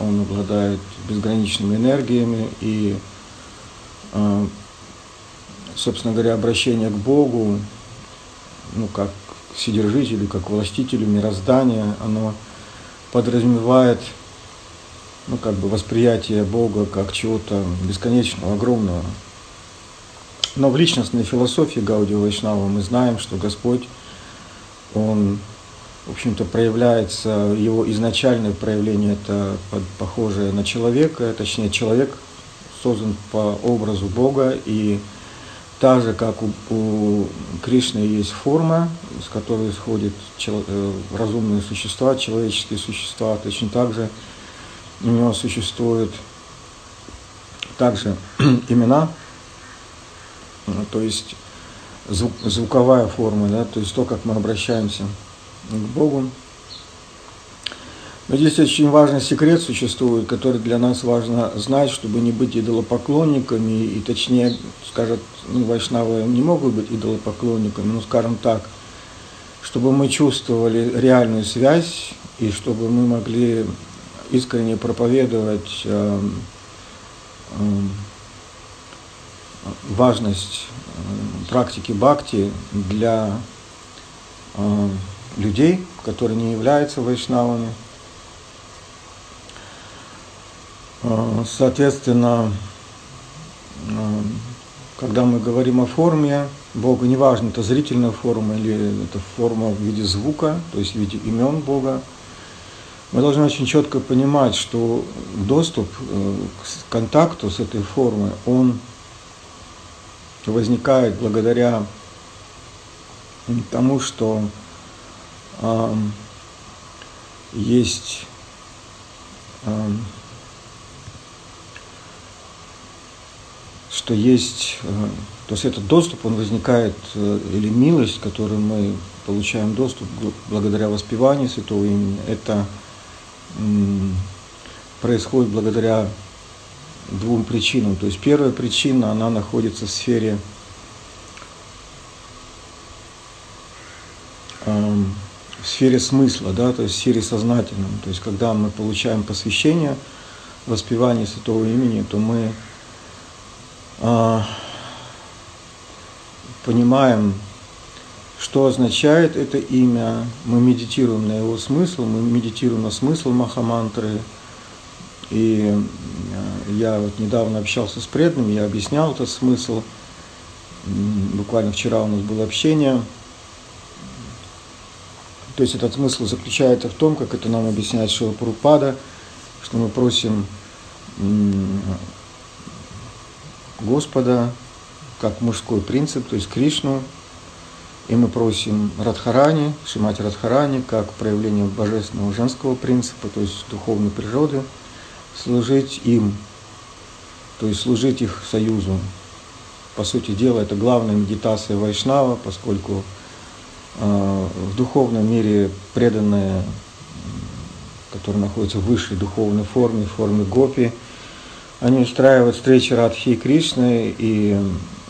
он обладает безграничными энергиями и, э, собственно говоря, обращение к Богу, ну, как к Вседержителю, как к властителю мироздания, оно подразумевает ну, как бы восприятие Бога как чего-то бесконечного, огромного. Но в личностной философии Гаудио Вайшнава мы знаем, что Господь, Он, в общем-то, проявляется, его изначальное проявление это похожее на человека, точнее, человек создан по образу Бога, и так же, как у, у Кришны есть форма, с которой исходят чело, э, разумные существа, человеческие существа, точно так же у него существуют также имена, то есть звук, звуковая форма, да, то есть то, как мы обращаемся к Богу. Но здесь очень важный секрет существует, который для нас важно знать, чтобы не быть идолопоклонниками, и точнее, скажет, ну, вайшнавы не могут быть идолопоклонниками, но скажем так, чтобы мы чувствовали реальную связь, и чтобы мы могли искренне проповедовать э, э, важность э, практики бхакти для людей, которые не являются вайшнавами. Э, соответственно, э, когда мы говорим о форме Бога, неважно, это зрительная форма или это форма в виде звука, то есть в виде имен Бога, мы должны очень четко понимать, что доступ э, к контакту с этой формой, он возникает благодаря тому, что э, есть э, что есть, то есть этот доступ, он возникает, э, или милость, которую мы получаем доступ благодаря воспеванию святого имени, это происходит благодаря двум причинам. То есть первая причина, она находится в сфере в сфере смысла, да, то есть в сфере сознательном. То есть когда мы получаем посвящение, воспевание святого имени, то мы а, понимаем что означает это имя, мы медитируем на его смысл, мы медитируем на смысл Махамантры. И э, я вот недавно общался с преданными, я объяснял этот смысл. Буквально вчера у нас было общение. То есть этот смысл заключается в том, как это нам объясняет Шила Пурупада, что мы просим Господа как мужской принцип, то есть Кришну, и мы просим Радхарани, Шимати Радхарани, как проявление божественного женского принципа, то есть духовной природы, служить им, то есть служить их союзу. По сути дела, это главная медитация Вайшнава, поскольку в духовном мире преданные, которые находятся в высшей духовной форме, форме гопи, они устраивают встречи Радхи и Кришны, и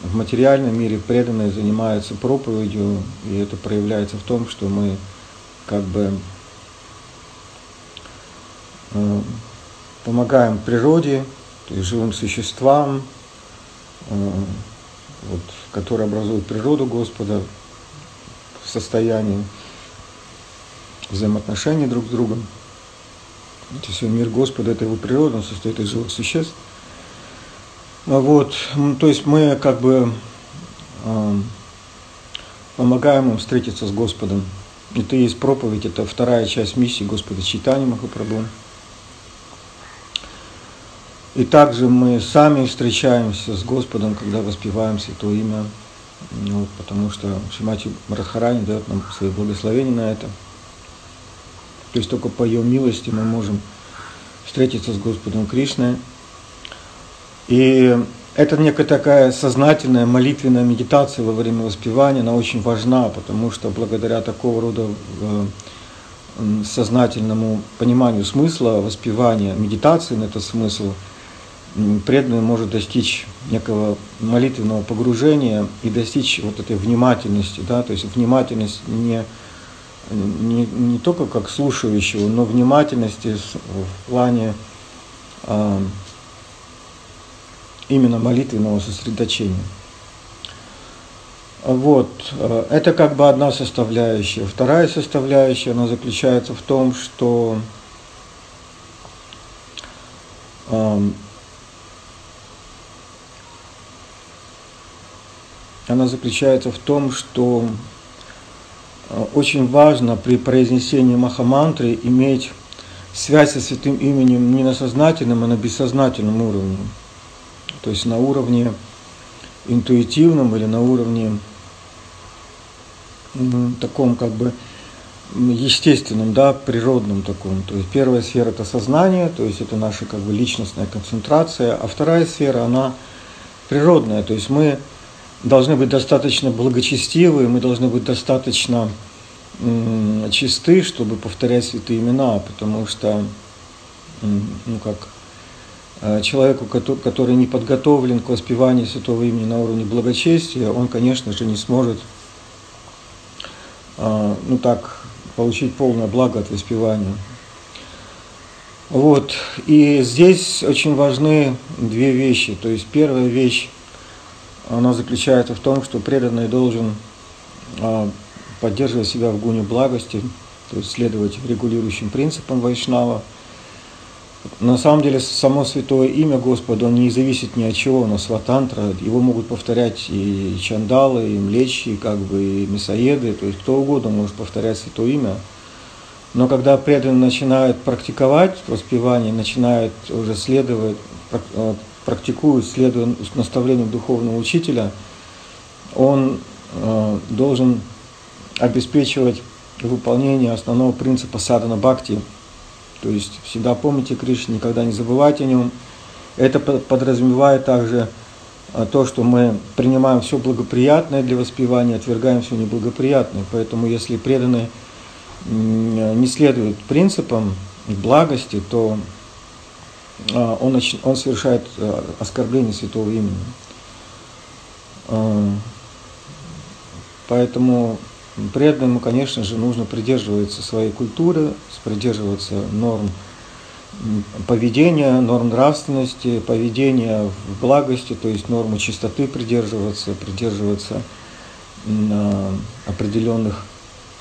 в материальном мире преданные занимаются проповедью, и это проявляется в том, что мы как бы э, помогаем природе, то есть живым существам, э, вот, которые образуют природу Господа в состоянии взаимоотношений друг с другом. То есть мир Господа – это его природа, он состоит из живых существ – а вот, то есть мы как бы э, помогаем им встретиться с Господом. Это и есть проповедь, это вторая часть миссии Господа Читания Махапрабху. И также мы сами встречаемся с Господом, когда воспеваем Святое Имя, ну, потому что Шимати Радхарани дает нам свои благословения на это. То есть только по ее милости мы можем встретиться с Господом Кришной, и это некая такая сознательная молитвенная медитация во время воспевания, она очень важна, потому что благодаря такого рода э, сознательному пониманию смысла воспевания, медитации на этот смысл, преданный может достичь некого молитвенного погружения и достичь вот этой внимательности, да, то есть внимательность не не, не только как слушающего, но внимательности в плане э, именно молитвенного сосредоточения. Вот, э, это как бы одна составляющая. Вторая составляющая, она заключается в том, что она заключается в том, что э, очень важно при произнесении махамантры иметь связь со святым именем не на сознательном, а на бессознательном уровне. То есть на уровне интуитивном или на уровне таком как бы естественном, да, природном таком. То есть первая сфера это сознание, то есть это наша как бы личностная концентрация, а вторая сфера она природная, то есть мы должны быть достаточно благочестивы, мы должны быть достаточно чисты, чтобы повторять святые имена, потому что, ну как, э, человеку, который не подготовлен к воспеванию святого имени на уровне благочестия, он, конечно же, не сможет а, ну так, получить полное благо от воспевания. Вот. И здесь очень важны две вещи. То есть первая вещь, она заключается в том, что преданный должен а, поддерживать себя в гуне благости, то есть следовать регулирующим принципам Вайшнава – на самом деле, само святое имя Господа, он не зависит ни от чего, но сватантра, его могут повторять и чандалы, и млечи, и как бы и мясоеды, то есть кто угодно может повторять святое имя. Но когда преданный начинает практиковать воспевание, начинает уже следовать, э, практикует, следуя наставлениям духовного учителя, он э, должен обеспечивать выполнение основного принципа садана бхакти – то есть всегда помните Кришну, никогда не забывайте о нем. Это подразумевает также а, то, что мы принимаем все благоприятное для воспевания, отвергаем все неблагоприятное. Поэтому если преданные не следуют принципам благости, то он, он совершает а, оскорбление святого имени. Поэтому Преданному, конечно же, нужно придерживаться своей культуры, придерживаться норм поведения, норм нравственности, поведения в благости, то есть нормы чистоты придерживаться, придерживаться определенных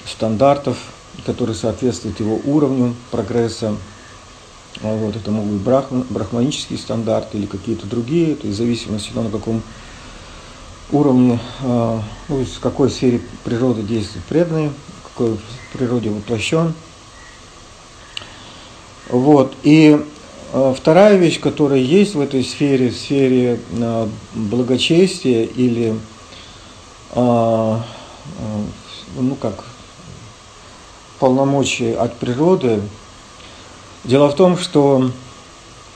стандартов, которые соответствуют его уровню прогресса. А вот, это могут быть брахман, брахманические стандарты или какие-то другие, то есть в зависимости от того, на каком уровне, а, ну, в какой сфере природы действует преданный, в какой природе воплощен. Вот. И а, вторая вещь, которая есть в этой сфере, в сфере благочестия или ну как полномочий от природы, дело в том, что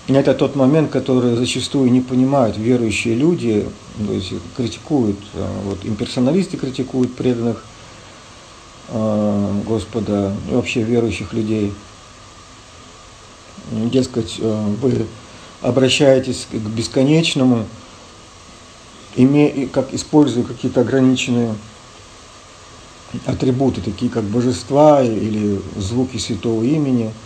это тот момент, который зачастую не понимают верующие люди, то есть критикуют, э, вот имперсоналисты критикуют преданных э, Господа и вообще верующих людей. Дескать, э, вы обращаетесь к бесконечному, имея, как используя какие-то ограниченные атрибуты, такие как божества или звуки святого имени –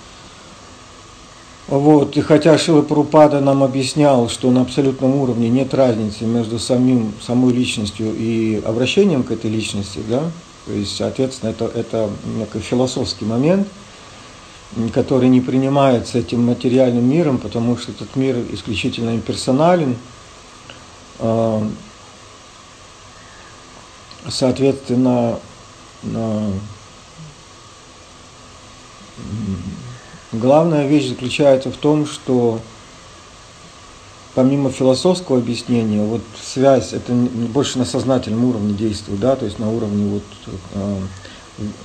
вот, и хотя Шила Парупада нам объяснял, что на абсолютном уровне нет разницы между самим, самой личностью и обращением к этой личности, да, то есть, соответственно, это, это некий философский момент, который не принимается этим материальным миром, потому что этот мир исключительно имперсонален, а, соответственно, Главная вещь заключается в том, что помимо философского объяснения, вот связь, это больше на сознательном уровне действует, да, то есть на уровне вот, э,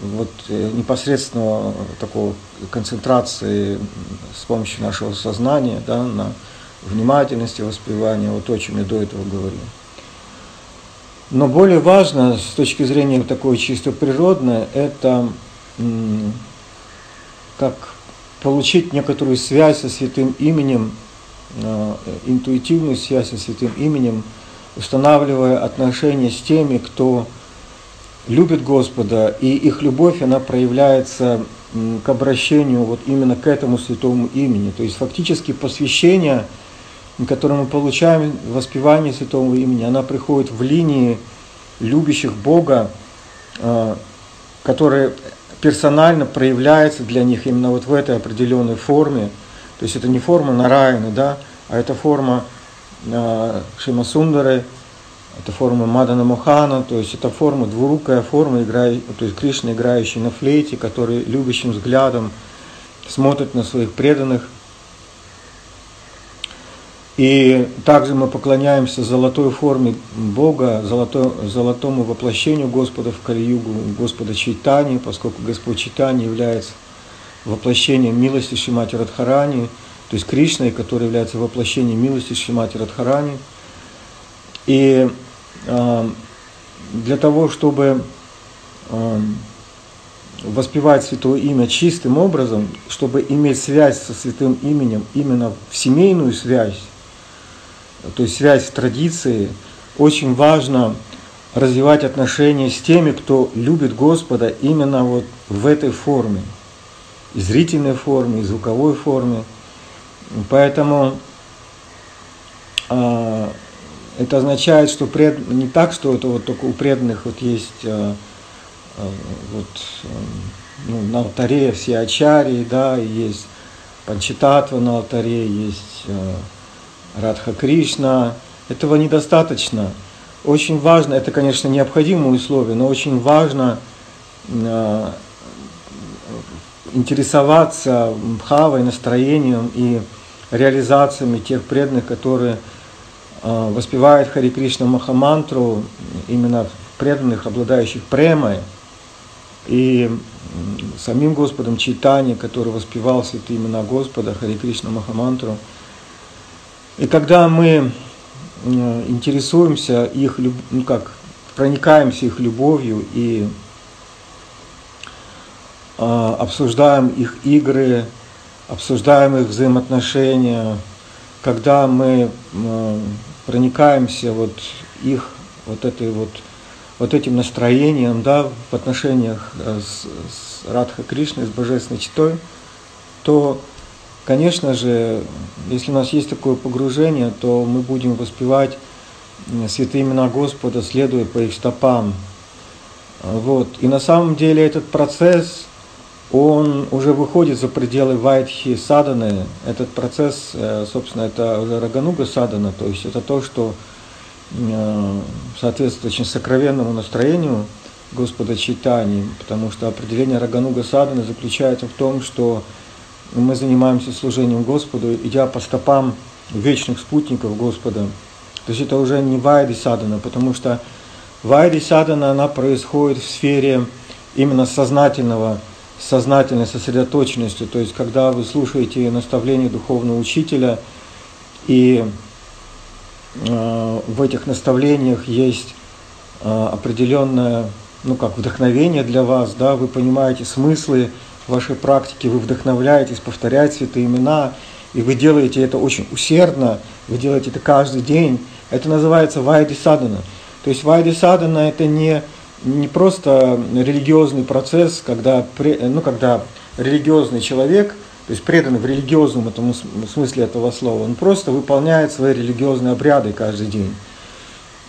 вот непосредственного такого концентрации с помощью нашего сознания, да, на внимательности воспевания, вот то, о чем я до этого говорил. Но более важно с точки зрения такой чисто природной, это как получить некоторую связь со святым именем, э, интуитивную связь со святым именем, устанавливая отношения с теми, кто любят Господа, и их любовь, она проявляется к обращению вот именно к этому святому имени. То есть фактически посвящение, которое мы получаем в воспевании святого имени, она приходит в линии любящих Бога, а, которые персонально проявляется для них именно вот в этой определенной форме. То есть это не форма Нараяны, да, а это форма э, Шимасундары, это форма Мадана Мохана, то есть это форма, двурукая форма, играя, то есть Кришна, играющий на флейте, который любящим взглядом смотрит на своих преданных. И также мы поклоняемся золотой форме Бога, золотой, золотому воплощению Господа в Кали-югу, Господа Чайтани, поскольку Господь Чайтани является воплощением милости Шимати Радхарани, то есть Кришной, который является воплощением милости Шимати Радхарани. И э, для того, чтобы э, воспевать Святое Имя чистым образом, чтобы иметь связь со Святым Именем, именно в семейную связь, то есть связь в традиции, очень важно развивать отношения с теми, кто любит Господа именно вот в этой форме, и зрительной форме, и звуковой форме. Поэтому э, это означает, что пред, не так, что это вот только у преданных вот есть э, э, вот, э, ну, на алтаре все ачарии, да, и есть панчитатва на алтаре, есть э, Радха Кришна. Этого недостаточно. Очень важно, это, конечно, необходимое условие, но очень важно э, интересоваться бхавой, настроением и реализациями тех преданных, которые э, воспевают Хари Кришна Махамантру, именно преданных, обладающих премой, и самим Господом Чайтани, который воспевал святые имена Господа, Хари Кришна Махамантру – и когда мы интересуемся их, ну как, проникаемся их любовью и э, обсуждаем их игры, обсуждаем их взаимоотношения, когда мы э, проникаемся вот их вот этой вот вот этим настроением, да, в отношениях с, с Радха Кришной, с Божественной Читой, то Конечно же, если у нас есть такое погружение, то мы будем воспевать святые имена Господа, следуя по их стопам. Вот. И на самом деле этот процесс, он уже выходит за пределы Вайтхи Саданы. Этот процесс, э, собственно, это уже Рагануга Садана, то есть это то, что э, соответствует очень сокровенному настроению Господа Читани, потому что определение Рагануга Саданы заключается в том, что мы занимаемся служением Господу, идя по стопам вечных спутников Господа. То есть это уже не Вайди Садана, потому что Вайди Садана, она происходит в сфере именно сознательного, сознательной сосредоточенности. То есть когда вы слушаете наставления духовного учителя, и э, в этих наставлениях есть э, определенное, ну как, вдохновение для вас, да, вы понимаете смыслы в вашей практике, вы вдохновляетесь повторять святые имена, и вы делаете это очень усердно, вы делаете это каждый день, это называется вайди садана. То есть вайди садана это не, не просто религиозный процесс, когда, ну, когда религиозный человек, то есть преданный в религиозном этом смысле этого слова, он просто выполняет свои религиозные обряды каждый день.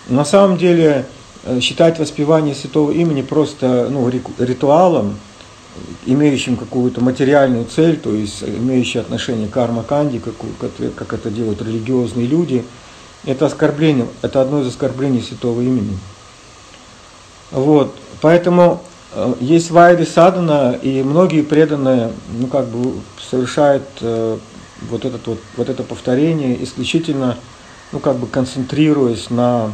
На самом деле э, считать воспевание святого имени просто ну, ритуалом, имеющим какую-то материальную цель, то есть имеющие отношение карма-канди, как, как это делают религиозные люди, это оскорбление, это одно из оскорблений святого имени. Вот, поэтому э, есть вайды садана, и многие преданные, ну как бы совершают э, вот, этот вот, вот это повторение исключительно, ну как бы концентрируясь на,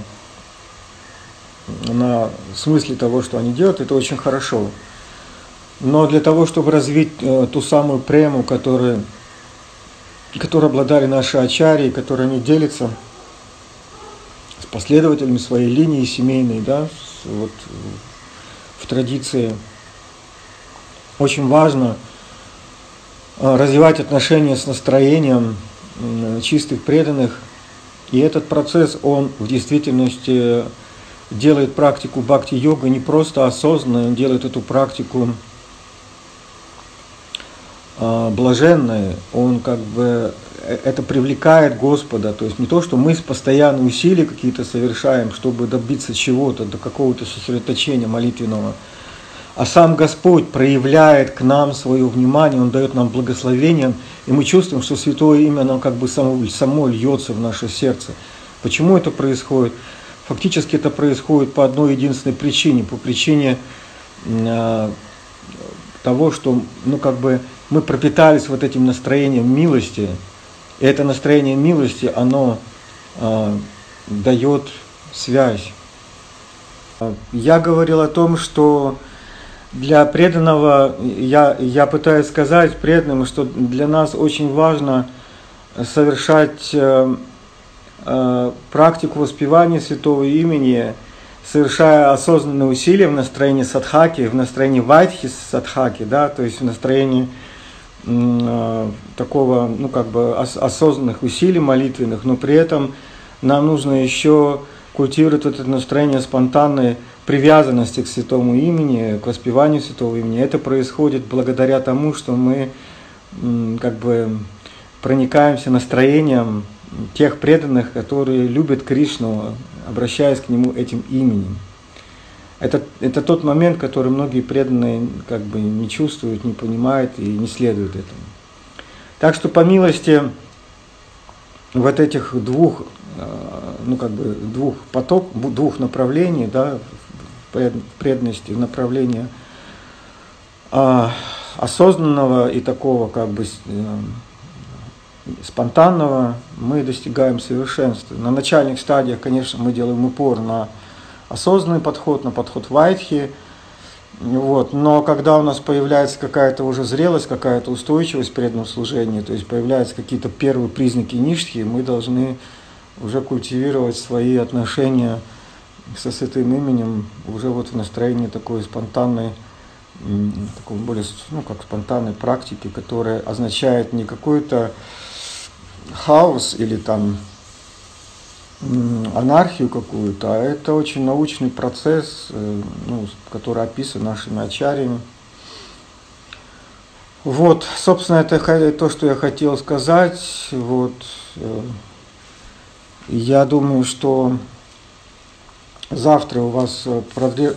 на смысле того, что они делают, это очень хорошо. Но для того, чтобы развить э, ту самую прему, которую, которой обладали наши ачарьи, которые они делятся с последователями своей линии семейной, да, вот, в традиции, очень важно э, развивать отношения с настроением чистых преданных. И этот процесс, он в действительности делает практику бхакти-йога не просто осознанно, он делает эту практику э, блаженной, он как бы э, это привлекает Господа, то есть не то, что мы постоянно усилия какие-то совершаем, чтобы добиться чего-то, до какого-то сосредоточения молитвенного, а сам Господь проявляет к нам свое внимание, Он дает нам благословение, и мы чувствуем, что Святое Имя, оно как бы само, само льется в наше сердце. Почему это происходит? Фактически это происходит по одной единственной причине, по причине э, того, что ну, как бы мы пропитались вот этим настроением милости, и это настроение милости, оно э, дает связь. Я говорил о том, что для преданного, я, я пытаюсь сказать преданным, что для нас очень важно совершать э, э, практику воспевания святого имени, совершая осознанные усилия в настроении садхаки, в настроении вайдхи садхаки, да, то есть в настроении э, такого, ну как бы ос, осознанных усилий молитвенных, но при этом нам нужно еще культивировать это настроение спонтанной привязанности к святому имени, к воспеванию святого имени. Это происходит благодаря тому, что мы как бы проникаемся настроением тех преданных, которые любят Кришну, обращаясь к нему этим именем. Это, это тот момент, который многие преданные как бы не чувствуют, не понимают и не следуют этому. Так что по милости вот этих двух, э, ну как бы двух поток, двух направлений, да, преданности, направления а, осознанного и такого как бы э, спонтанного мы достигаем совершенства. На начальных стадиях, конечно, мы делаем упор на осознанный подход, на подход вайтхи, вот. Но когда у нас появляется какая-то уже зрелость, какая-то устойчивость в преданном служении, то есть появляются какие-то первые признаки ништхи, мы должны уже культивировать свои отношения со святым именем уже вот в настроении такой спонтанной, такой более, ну, как спонтанной практики, которая означает не какой-то хаос или там анархию какую-то, а это очень научный процесс, э, ну, который описан нашими ачарьями. Вот, собственно, это то, что я хотел сказать. Вот, э, я думаю, что Завтра у вас э,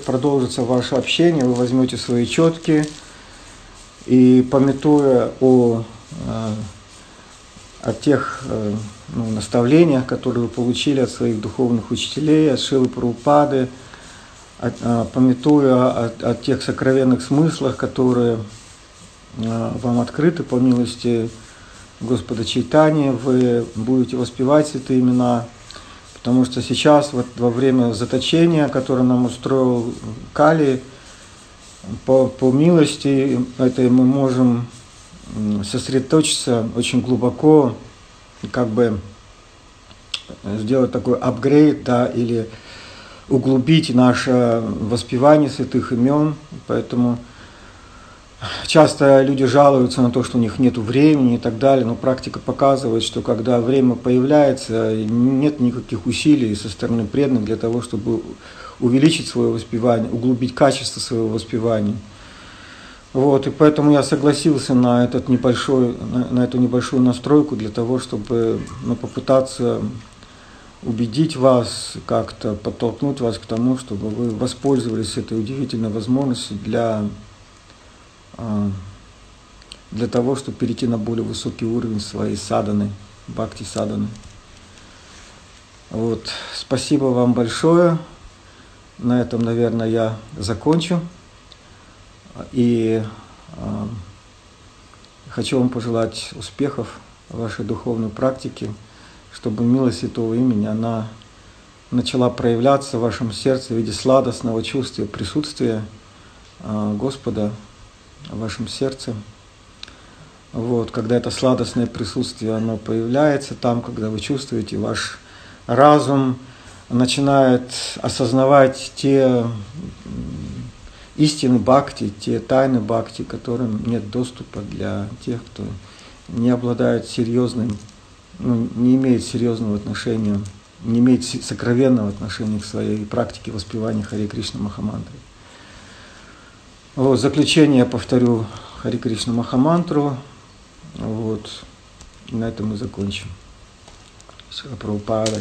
продолжится ваше общение, вы возьмете свои четки и, пометуя о, о тех ну, наставлениях, которые вы получили от своих духовных учителей, от Шилы Прабхупады, пометуя о, о тех сокровенных смыслах, которые вам открыты по милости Господа Чайтани, вы будете воспевать святые имена – Потому что сейчас, вот во время заточения, которое нам устроил Кали, по, по милости этой мы можем сосредоточиться очень глубоко, как бы сделать такой апгрейд, да, или углубить наше воспевание святых имен. Поэтому Часто люди жалуются на то, что у них нет времени и так далее, но практика показывает, что когда время появляется, нет никаких усилий со стороны преданных для того, чтобы увеличить свое воспевание, углубить качество своего воспевания. Вот, и поэтому я согласился на, этот небольшой, на, на эту небольшую настройку для того, чтобы ну, попытаться убедить вас, как-то подтолкнуть вас к тому, чтобы вы воспользовались этой удивительной возможностью для а, для того, чтобы перейти на более высокий уровень своей саданы, бхакти саданы. Вот. Спасибо вам большое. На этом, наверное, я закончу. И э, хочу вам пожелать успехов в вашей духовной практике, чтобы милость Святого имени, она начала проявляться в вашем сердце в виде сладостного чувства присутствия э, Господа в вашем сердце. Вот, когда это сладостное присутствие, оно появляется там, когда вы чувствуете, ваш разум начинает осознавать те истины бхакти, те тайны бхакти, которым нет доступа для тех, кто не обладает серьезным, ну, не имеет серьезного отношения не иметь сокровенного отношения к своей практике воспевания Хари Кришна Махамантры. Вот, заключение я повторю Хари Кришна Махамантру. Вот. На этом мы закончим. Шила Прабхупада